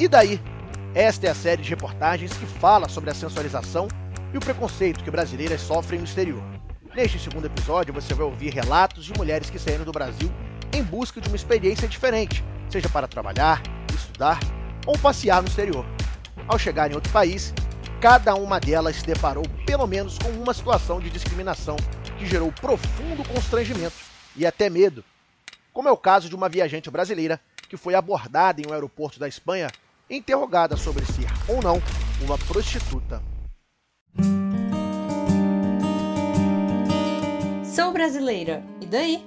E Daí? Esta é a série de reportagens que fala sobre a sensualização e o preconceito que brasileiras sofrem no exterior. Neste segundo episódio, você vai ouvir relatos de mulheres que saíram do Brasil em busca de uma experiência diferente, seja para trabalhar, estudar ou passear no exterior. Ao chegar em outro país, cada uma delas se deparou pelo menos com uma situação de discriminação que gerou profundo constrangimento e até medo, como é o caso de uma viajante brasileira que foi abordada em um aeroporto da Espanha e interrogada sobre ser ou não uma prostituta. Sou brasileira, e daí?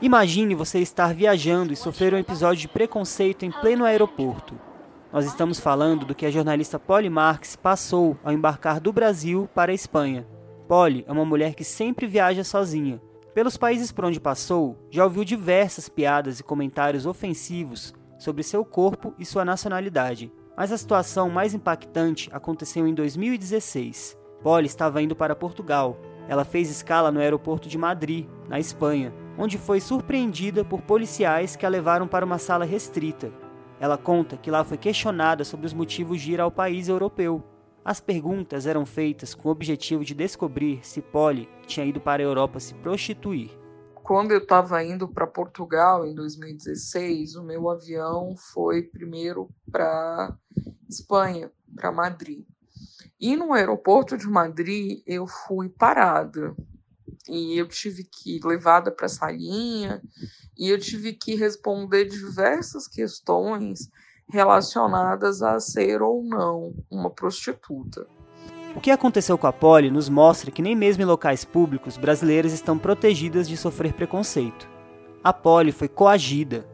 Imagine você estar viajando e sofrer um episódio de preconceito em pleno aeroporto. Nós estamos falando do que a jornalista Polly Marx passou ao embarcar do Brasil para a Espanha. Polly é uma mulher que sempre viaja sozinha. Pelos países por onde passou, já ouviu diversas piadas e comentários ofensivos sobre seu corpo e sua nacionalidade. Mas a situação mais impactante aconteceu em 2016. Polly estava indo para Portugal. Ela fez escala no aeroporto de Madrid, na Espanha, onde foi surpreendida por policiais que a levaram para uma sala restrita. Ela conta que lá foi questionada sobre os motivos de ir ao país europeu. As perguntas eram feitas com o objetivo de descobrir se Polly tinha ido para a Europa se prostituir. Quando eu estava indo para Portugal em 2016, o meu avião foi primeiro para Espanha, para Madrid. E no aeroporto de Madrid eu fui parada e eu tive que levada para a salinha e eu tive que responder diversas questões relacionadas a ser ou não uma prostituta. O que aconteceu com a Polly nos mostra que nem mesmo em locais públicos brasileiras estão protegidas de sofrer preconceito. A Polly foi coagida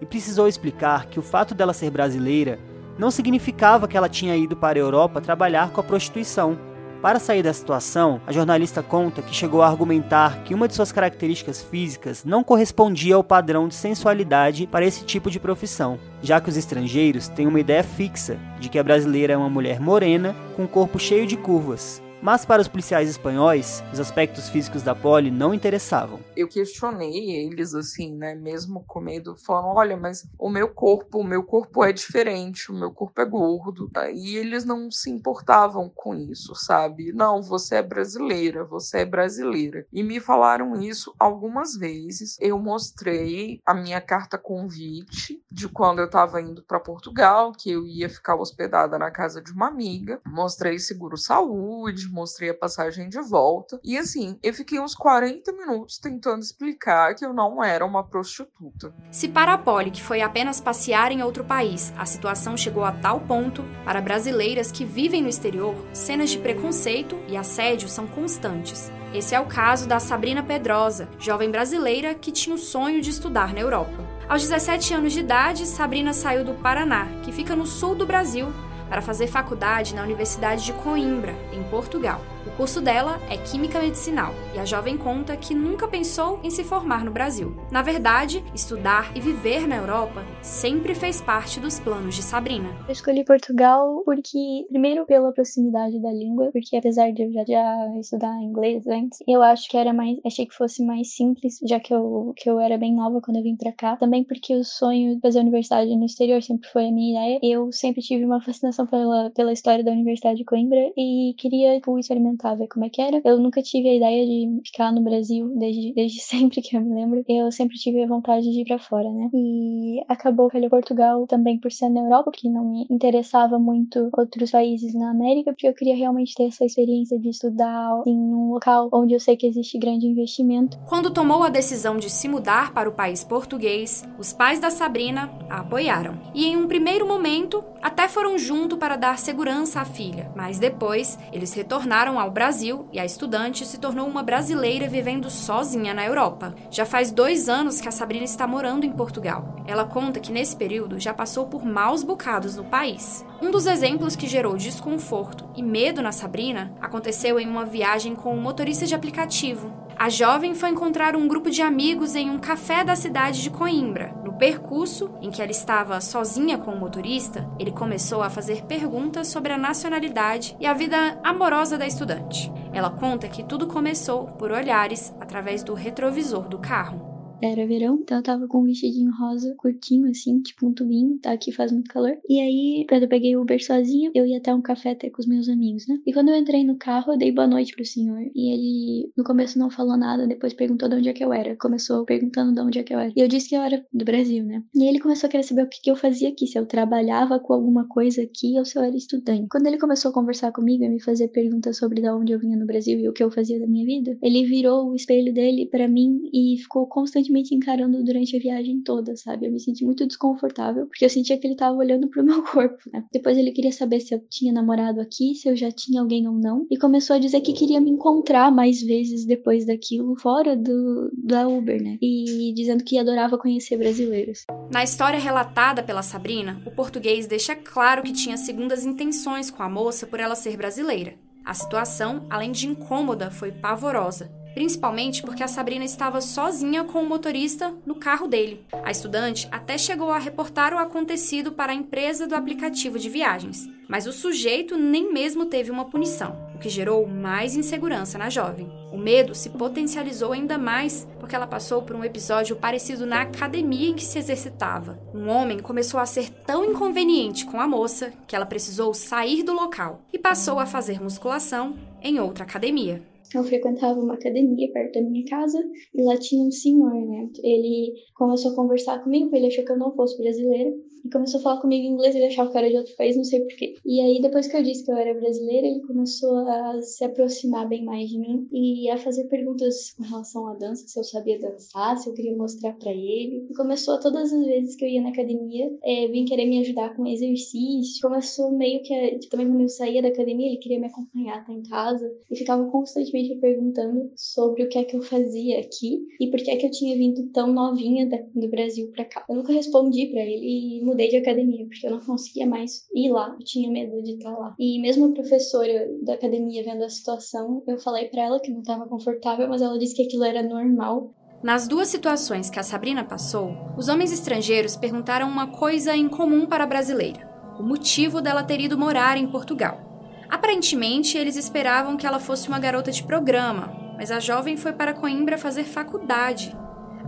e precisou explicar que o fato dela ser brasileira não significava que ela tinha ido para a Europa trabalhar com a prostituição para sair da situação, a jornalista conta que chegou a argumentar que uma de suas características físicas não correspondia ao padrão de sensualidade para esse tipo de profissão, já que os estrangeiros têm uma ideia fixa de que a brasileira é uma mulher morena com um corpo cheio de curvas, mas para os policiais espanhóis, os aspectos físicos da Polly não interessavam. Eu questionei eles assim, né, mesmo com medo, falando: "Olha, mas o meu corpo, o meu corpo é diferente, o meu corpo é gordo". E eles não se importavam com isso, sabe? Não, você é brasileira, você é brasileira. E me falaram isso algumas vezes. Eu mostrei a minha carta convite de quando eu estava indo para Portugal, que eu ia ficar hospedada na casa de uma amiga. Mostrei seguro saúde, mostrei a passagem de volta. E assim, eu fiquei uns 40 minutos tentando explicar que eu não era uma prostituta. Se para a Polly, que foi apenas passear em outro país, a situação chegou a tal ponto, para brasileiras que vivem no exterior, cenas de preconceito e assédio são constantes. Esse é o caso da Sabrina Pedrosa, jovem brasileira que tinha o sonho de estudar na Europa. Aos 17 anos de idade, Sabrina saiu do Paraná, que fica no sul do Brasil, para fazer faculdade na Universidade de Coimbra, em Portugal. O curso dela é Química Medicinal e a jovem conta que nunca pensou em se formar no Brasil. Na verdade, estudar e viver na Europa sempre fez parte dos planos de Sabrina. Eu escolhi Portugal porque, primeiro, pela proximidade da língua, porque apesar de eu já, já estudar inglês antes, eu acho que era mais, achei que fosse mais simples, já que eu, que eu era bem nova quando eu vim pra cá. Também porque o sonho de fazer universidade no exterior sempre foi a minha ideia. Eu sempre tive uma fascinação pela, pela história da Universidade de Coimbra e queria tipo, experimentar experimentar, ver como é que era. Eu nunca tive a ideia de ficar no Brasil, desde, desde sempre que eu me lembro. Eu sempre tive a vontade de ir para fora, né? E acabou que Portugal também por ser na Europa, que não me interessava muito outros países na América, porque eu queria realmente ter essa experiência de estudar em um local onde eu sei que existe grande investimento. Quando tomou a decisão de se mudar para o país português, os pais da Sabrina a apoiaram. E em um primeiro momento, até foram junto para dar segurança à filha, mas depois eles retornaram ao Brasil e a estudante se tornou uma brasileira vivendo sozinha na Europa. Já faz dois anos que a Sabrina está morando em Portugal. Ela conta que nesse período já passou por maus bocados no país. Um dos exemplos que gerou desconforto e medo na Sabrina aconteceu em uma viagem com um motorista de aplicativo. A jovem foi encontrar um grupo de amigos em um café da cidade de Coimbra, no percurso, em que ela estava sozinha com o motorista, ele começou a fazer perguntas sobre a nacionalidade e a vida amorosa da estudante. Ela conta que tudo começou por olhares através do retrovisor do carro. Era verão, então eu tava com um vestidinho rosa, curtinho, assim, tipo um tubinho, tá? Aqui faz muito calor. E aí, quando eu peguei o Uber sozinha, eu ia até um café até com os meus amigos, né? E quando eu entrei no carro, eu dei boa noite pro senhor. E ele, no começo, não falou nada, depois perguntou de onde é que eu era. Começou perguntando de onde é que eu era. E eu disse que eu era do Brasil, né? E ele começou a querer saber o que, que eu fazia aqui, se eu trabalhava com alguma coisa aqui ou se eu era estudante. Quando ele começou a conversar comigo e me fazer perguntas sobre de onde eu vinha no Brasil e o que eu fazia da minha vida, ele virou o espelho dele para mim e ficou constantemente constantemente encarando durante a viagem toda, sabe? Eu me senti muito desconfortável, porque eu sentia que ele tava olhando pro meu corpo, né? Depois ele queria saber se eu tinha namorado aqui, se eu já tinha alguém ou não, e começou a dizer que queria me encontrar mais vezes depois daquilo, fora do da Uber, né? E dizendo que adorava conhecer brasileiros. Na história relatada pela Sabrina, o português deixa claro que tinha segundas intenções com a moça por ela ser brasileira. A situação, além de incômoda, foi pavorosa principalmente porque a Sabrina estava sozinha com o motorista no carro dele. A estudante até chegou a reportar o acontecido para a empresa do aplicativo de viagens, mas o sujeito nem mesmo teve uma punição, o que gerou mais insegurança na jovem. O medo se potencializou ainda mais porque ela passou por um episódio parecido na academia em que se exercitava. Um homem começou a ser tão inconveniente com a moça que ela precisou sair do local e passou a fazer musculação em outra academia eu frequentava uma academia perto da minha casa e lá tinha um senhor, né? Ele começou a conversar comigo, ele achou que eu não fosse brasileira e começou a falar comigo em inglês, ele achava que eu era de outro país, não sei porquê. E aí, depois que eu disse que eu era brasileira, ele começou a se aproximar bem mais de mim e a fazer perguntas com relação à dança, se eu sabia dançar, se eu queria mostrar para ele. E começou todas as vezes que eu ia na academia, é, querer me ajudar com exercício. Começou meio que, a, também quando eu saía da academia, ele queria me acompanhar até em casa e ficava constantemente me perguntando sobre o que é que eu fazia aqui e por que é que eu tinha vindo tão novinha do Brasil para cá. Eu nunca respondi para ele e mudei de academia, porque eu não conseguia mais ir lá, eu tinha medo de estar lá. E mesmo a professora da academia vendo a situação, eu falei para ela que não estava confortável, mas ela disse que aquilo era normal. Nas duas situações que a Sabrina passou, os homens estrangeiros perguntaram uma coisa em comum para a brasileira: o motivo dela ter ido morar em Portugal. Aparentemente, eles esperavam que ela fosse uma garota de programa, mas a jovem foi para Coimbra fazer faculdade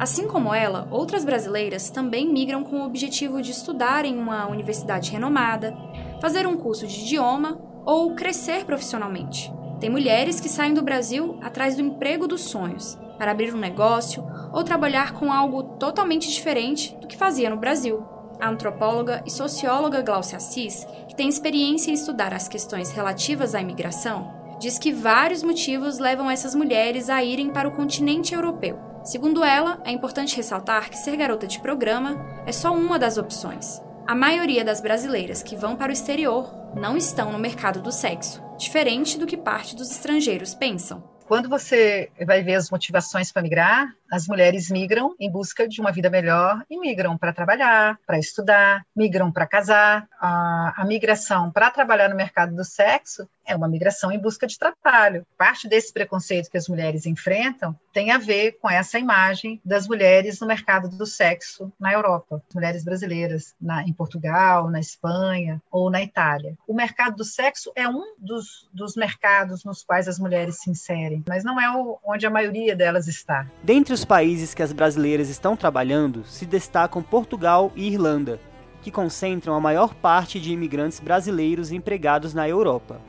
Assim como ela, outras brasileiras também migram com o objetivo de estudar em uma universidade renomada, fazer um curso de idioma ou crescer profissionalmente. Tem mulheres que saem do Brasil atrás do emprego dos sonhos, para abrir um negócio ou trabalhar com algo totalmente diferente do que fazia no Brasil. A antropóloga e socióloga Glaucia Assis, que tem experiência em estudar as questões relativas à imigração, diz que vários motivos levam essas mulheres a irem para o continente europeu Segundo ela, é importante ressaltar que ser garota de programa é só uma das opções. A maioria das brasileiras que vão para o exterior não estão no mercado do sexo, diferente do que parte dos estrangeiros pensam. Quando você vai ver as motivações para migrar, as mulheres migram em busca de uma vida melhor e migram para trabalhar, para estudar, migram para casar. A, a migração para trabalhar no mercado do sexo é uma migração em busca de trabalho. Parte desse preconceito que as mulheres enfrentam tem a ver com essa imagem das mulheres no mercado do sexo na Europa, mulheres brasileiras na, em Portugal, na Espanha ou na Itália. O mercado do sexo é um dos, dos mercados nos quais as mulheres se inserem, mas não é o, onde a maioria delas está. Dentre os os países que as brasileiras estão trabalhando se destacam Portugal e Irlanda, que concentram a maior parte de imigrantes brasileiros empregados na Europa.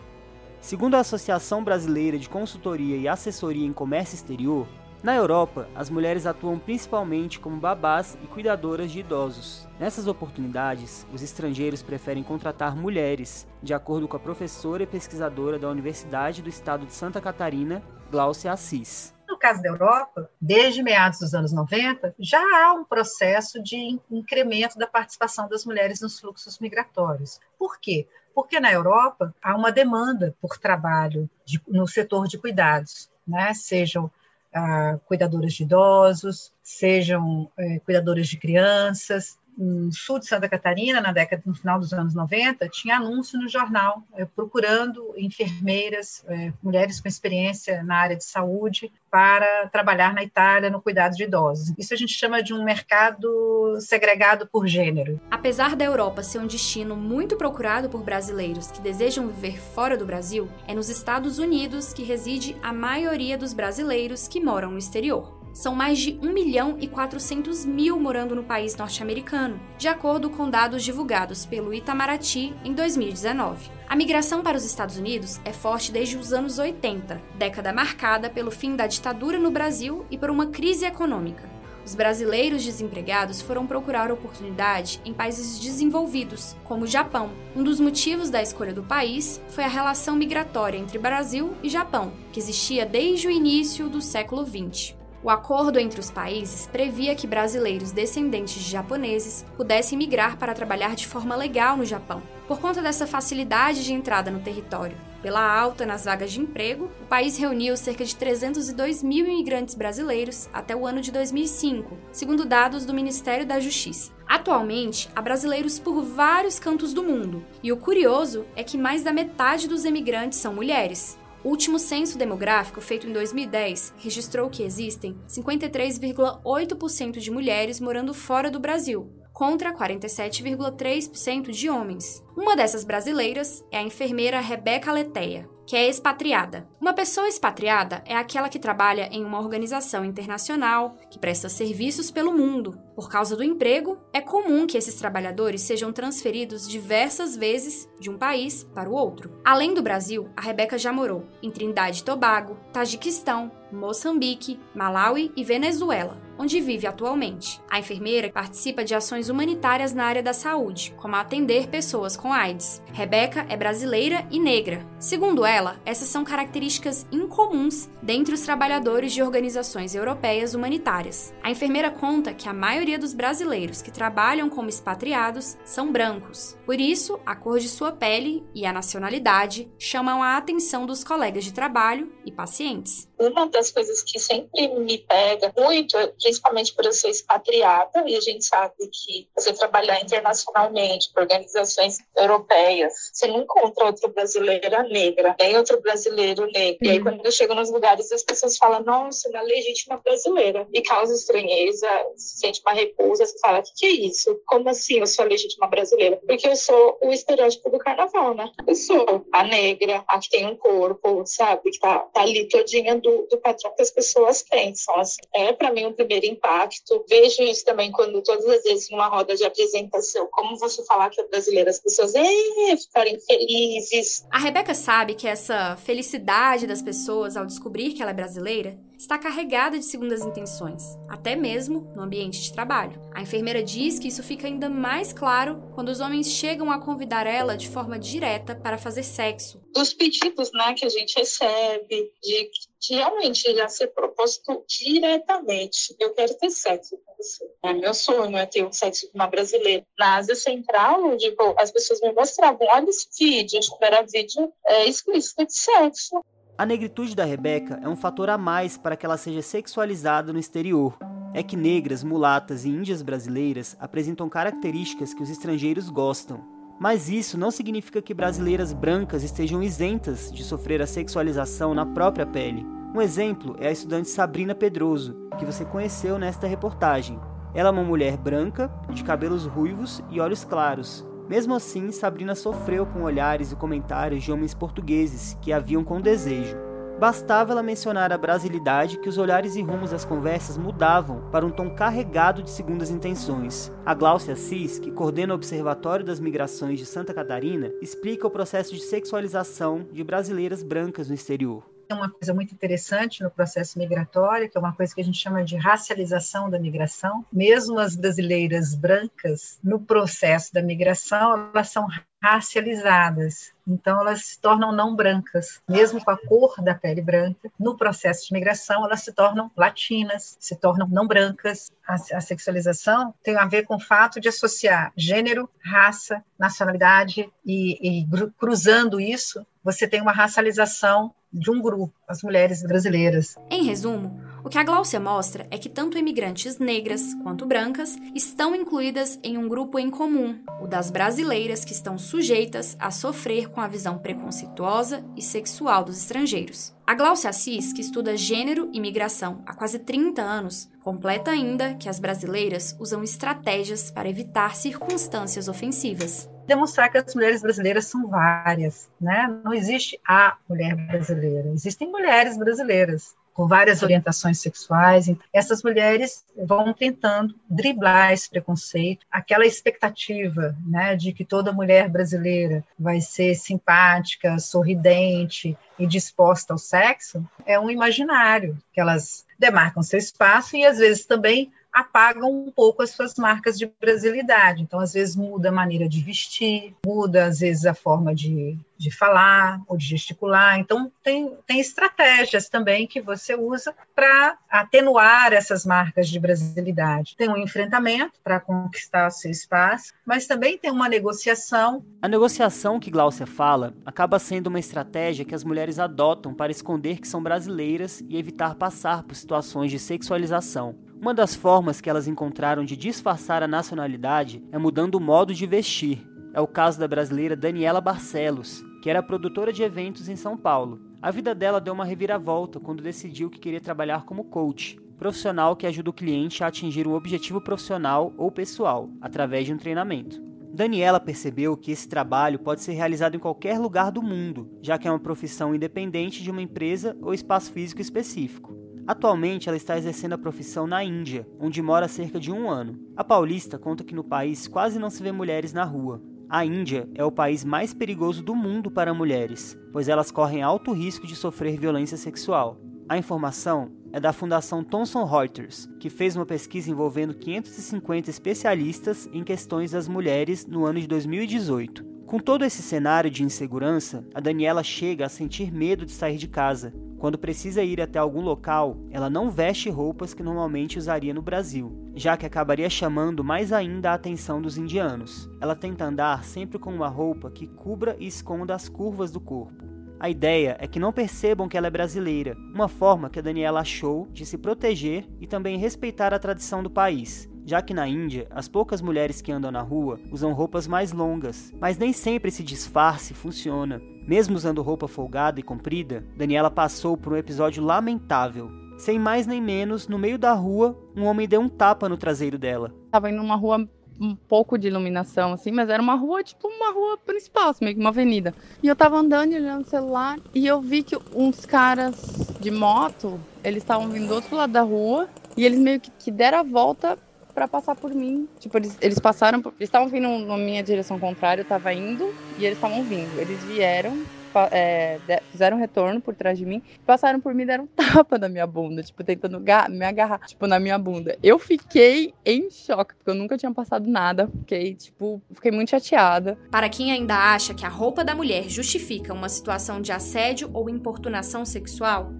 Segundo a Associação Brasileira de Consultoria e Assessoria em Comércio Exterior, na Europa, as mulheres atuam principalmente como babás e cuidadoras de idosos. Nessas oportunidades, os estrangeiros preferem contratar mulheres, de acordo com a professora e pesquisadora da Universidade do Estado de Santa Catarina, Glaucia Assis. No caso da Europa, desde meados dos anos 90, já há um processo de incremento da participação das mulheres nos fluxos migratórios. Por quê? Porque na Europa há uma demanda por trabalho de, no setor de cuidados, né? sejam ah, cuidadoras de idosos, sejam eh, cuidadoras de crianças, no sul de Santa Catarina, na década no final dos anos 90, tinha anúncio no jornal é, procurando enfermeiras, é, mulheres com experiência na área de saúde para trabalhar na Itália no cuidado de idosos. Isso a gente chama de um mercado segregado por gênero. Apesar da Europa ser um destino muito procurado por brasileiros que desejam viver fora do Brasil, é nos Estados Unidos que reside a maioria dos brasileiros que moram no exterior. São mais de 1 milhão e 400 mil morando no país norte-americano, de acordo com dados divulgados pelo Itamaraty em 2019. A migração para os Estados Unidos é forte desde os anos 80, década marcada pelo fim da ditadura no Brasil e por uma crise econômica. Os brasileiros desempregados foram procurar oportunidade em países desenvolvidos, como o Japão. Um dos motivos da escolha do país foi a relação migratória entre Brasil e Japão, que existia desde o início do século XX. O acordo entre os países previa que brasileiros descendentes de japoneses pudessem migrar para trabalhar de forma legal no Japão. Por conta dessa facilidade de entrada no território, pela alta nas vagas de emprego, o país reuniu cerca de 302 mil imigrantes brasileiros até o ano de 2005, segundo dados do Ministério da Justiça. Atualmente, há brasileiros por vários cantos do mundo, e o curioso é que mais da metade dos emigrantes são mulheres. O último censo demográfico, feito em 2010, registrou que existem 53,8% de mulheres morando fora do Brasil, contra 47,3% de homens. Uma dessas brasileiras é a enfermeira Rebeca Leteia, que é expatriada. Uma pessoa expatriada é aquela que trabalha em uma organização internacional, que presta serviços pelo mundo. Por causa do emprego, é comum que esses trabalhadores sejam transferidos diversas vezes de um país para o outro. Além do Brasil, a Rebeca já morou em Trindade e Tobago, Tajiquistão, Moçambique, Malawi e Venezuela, onde vive atualmente. A enfermeira participa de ações humanitárias na área da saúde, como atender pessoas com AIDS. Rebeca é brasileira e negra. Segundo ela, essas são características incomuns dentre os trabalhadores de organizações europeias humanitárias. A enfermeira conta que a maioria dos brasileiros que trabalham como expatriados são brancos. Por isso, a cor de sua pele e a nacionalidade chamam a atenção dos colegas de trabalho e pacientes. Uma das coisas que sempre me pega muito, principalmente por eu ser expatriada, e a gente sabe que você trabalhar internacionalmente por organizações europeias, você não encontra outra brasileira negra, nem outro brasileiro negro. Uhum. E aí, uhum. quando eu chego nos lugares, as pessoas falam, nossa, uma legítima brasileira. E causa estranheza, se sente uma repulsa, você fala, o que, que é isso? Como assim eu sou a legítima brasileira? Porque eu sou o estereótipo do carnaval, né? Eu sou a negra, a que tem um corpo, sabe? Que tá, tá ali todinha do, do patrão que as pessoas pensam. Assim, é para mim um primeiro impacto. Vejo isso também quando todas as vezes numa roda de apresentação, como você falar que é brasileira, as pessoas é, ficarem felizes. A Rebeca sabe que essa felicidade das pessoas ao descobrir que ela é brasileira está carregada de segundas intenções, até mesmo no ambiente de trabalho. A enfermeira diz que isso fica ainda mais claro quando os homens chegam a convidar ela de forma direta para fazer sexo. Dos pedidos né, que a gente recebe, de, de realmente já ser proposto diretamente: eu quero ter sexo com você. É meu sonho é ter um sexo com uma brasileira. Na Ásia Central, tipo, as pessoas me mostravam: olha esse vídeo, tipo, era vídeo é, explícito de sexo. A negritude da Rebeca é um fator a mais para que ela seja sexualizada no exterior. É que negras, mulatas e índias brasileiras apresentam características que os estrangeiros gostam. Mas isso não significa que brasileiras brancas estejam isentas de sofrer a sexualização na própria pele. Um exemplo é a estudante Sabrina Pedroso, que você conheceu nesta reportagem. Ela é uma mulher branca, de cabelos ruivos e olhos claros, mesmo assim, Sabrina sofreu com olhares e comentários de homens portugueses que a viam com desejo. Bastava ela mencionar a brasilidade que os olhares e rumos das conversas mudavam para um tom carregado de segundas intenções. A Gláucia Assis, que coordena o Observatório das Migrações de Santa Catarina, explica o processo de sexualização de brasileiras brancas no exterior uma coisa muito interessante no processo migratório, que é uma coisa que a gente chama de racialização da migração. Mesmo as brasileiras brancas, no processo da migração, elas são racializadas. Então, elas se tornam não brancas, mesmo com a cor da pele branca. No processo de migração, elas se tornam latinas, se tornam não brancas. A, a sexualização tem a ver com o fato de associar gênero, raça, nacionalidade e, e cruzando isso, você tem uma racialização de um grupo, as mulheres brasileiras. Em resumo, O que a Gláucia mostra é que tanto imigrantes negras quanto brancas estão incluídas em um grupo em comum, o das brasileiras que estão sujeitas a sofrer com a visão preconceituosa e sexual dos estrangeiros. A Gláucia Assis, que estuda gênero e migração há quase 30 anos, completa ainda que as brasileiras usam estratégias para evitar circunstâncias ofensivas demonstrar que as mulheres brasileiras são várias, né? Não existe a mulher brasileira, existem mulheres brasileiras com várias orientações sexuais. Essas mulheres vão tentando driblar esse preconceito, aquela expectativa, né, de que toda mulher brasileira vai ser simpática, sorridente e disposta ao sexo, é um imaginário que elas demarcam seu espaço e às vezes também apagam um pouco as suas marcas de brasilidade. Então, às vezes, muda a maneira de vestir, muda, às vezes, a forma de, de falar ou de gesticular. Então, tem, tem estratégias também que você usa para atenuar essas marcas de brasilidade. Tem um enfrentamento para conquistar seu espaço, mas também tem uma negociação. A negociação que Glaucia fala acaba sendo uma estratégia que as mulheres adotam para esconder que são brasileiras e evitar passar por situações de sexualização. Uma das formas que elas encontraram de disfarçar a nacionalidade é mudando o modo de vestir. É o caso da brasileira Daniela Barcelos, que era produtora de eventos em São Paulo. A vida dela deu uma reviravolta quando decidiu que queria trabalhar como coach, profissional que ajuda o cliente a atingir um objetivo profissional ou pessoal, através de um treinamento. Daniela percebeu que esse trabalho pode ser realizado em qualquer lugar do mundo, já que é uma profissão independente de uma empresa ou espaço físico específico. Atualmente, ela está exercendo a profissão na Índia, onde mora há cerca de um ano. A paulista conta que no país quase não se vê mulheres na rua. A Índia é o país mais perigoso do mundo para mulheres, pois elas correm alto risco de sofrer violência sexual. A informação é da Fundação Thomson Reuters, que fez uma pesquisa envolvendo 550 especialistas em questões das mulheres no ano de 2018. Com todo esse cenário de insegurança, a Daniela chega a sentir medo de sair de casa, quando precisa ir até algum local, ela não veste roupas que normalmente usaria no Brasil, já que acabaria chamando mais ainda a atenção dos indianos. Ela tenta andar sempre com uma roupa que cubra e esconda as curvas do corpo. A ideia é que não percebam que ela é brasileira, uma forma que a Daniela achou de se proteger e também respeitar a tradição do país, já que na Índia as poucas mulheres que andam na rua usam roupas mais longas, mas nem sempre esse disfarce funciona. Mesmo usando roupa folgada e comprida, Daniela passou por um episódio lamentável. Sem mais nem menos, no meio da rua, um homem deu um tapa no traseiro dela. Tava indo numa rua um pouco de iluminação, assim, mas era uma rua, tipo, uma rua principal, assim, meio que uma avenida. E eu tava andando e olhando o celular e eu vi que uns caras de moto, eles estavam vindo do outro lado da rua e eles meio que, que deram a volta para passar por mim. Tipo, eles, eles passaram, eles estavam vindo na minha direção contrária, eu tava indo e eles estavam vindo. Eles vieram, é, fizeram um retorno por trás de mim, passaram por mim deram um tapa na minha bunda, tipo, tentando me agarrar, tipo, na minha bunda. Eu fiquei em choque, porque eu nunca tinha passado nada, fiquei, tipo, fiquei muito chateada. Para quem ainda acha que a roupa da mulher justifica uma situação de assédio ou importunação sexual,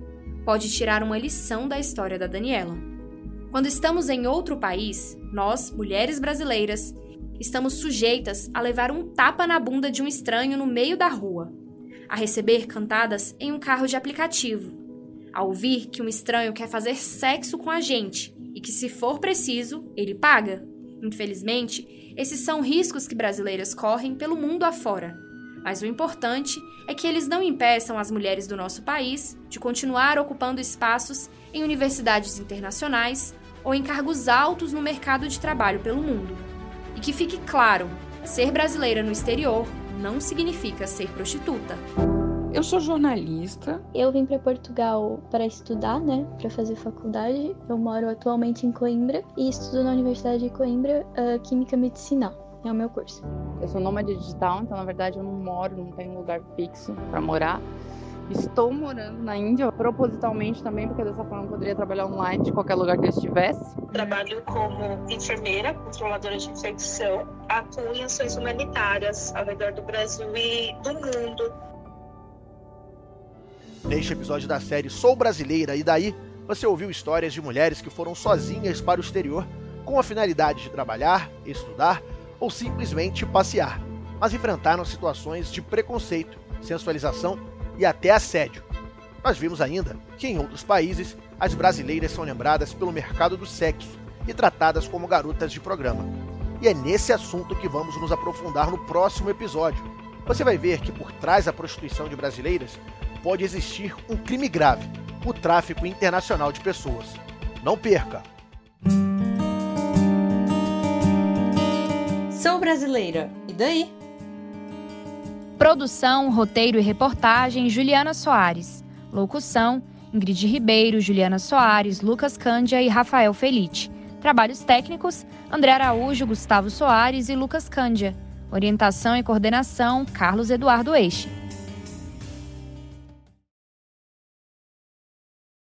pode tirar uma lição da história da Daniela. Quando estamos em outro país, nós, mulheres brasileiras, estamos sujeitas a levar um tapa na bunda de um estranho no meio da rua, a receber cantadas em um carro de aplicativo, a ouvir que um estranho quer fazer sexo com a gente e que, se for preciso, ele paga. Infelizmente, esses são riscos que brasileiras correm pelo mundo afora. Mas o importante é que eles não impeçam as mulheres do nosso país de continuar ocupando espaços em universidades internacionais ou em cargos altos no mercado de trabalho pelo mundo. E que fique claro: ser brasileira no exterior não significa ser prostituta. Eu sou jornalista. Eu vim para Portugal para estudar, né, para fazer faculdade. Eu moro atualmente em Coimbra e estudo na Universidade de Coimbra uh, Química Medicinal. É o meu curso. Eu sou nômade digital, então na verdade eu não moro, não tenho lugar fixo para morar. Estou morando na Índia, propositalmente também, porque dessa forma eu poderia trabalhar online de qualquer lugar que eu estivesse. Trabalho como enfermeira, controladora de infecção, atuo em ações humanitárias ao redor do Brasil e do mundo. Neste episódio da série Sou Brasileira e Daí, você ouviu histórias de mulheres que foram sozinhas para o exterior com a finalidade de trabalhar, estudar ou simplesmente passear, mas enfrentaram situações de preconceito, sensualização e até assédio. Nós vimos ainda que em outros países as brasileiras são lembradas pelo mercado do sexo e tratadas como garotas de programa. E é nesse assunto que vamos nos aprofundar no próximo episódio. Você vai ver que por trás da prostituição de brasileiras pode existir um crime grave, o tráfico internacional de pessoas. Não perca! Sou brasileira, e daí? Produção, roteiro e reportagem: Juliana Soares. Locução: Ingrid Ribeiro, Juliana Soares, Lucas Cândia e Rafael Felite. Trabalhos técnicos: André Araújo, Gustavo Soares e Lucas Cândia. Orientação e coordenação: Carlos Eduardo Eixe.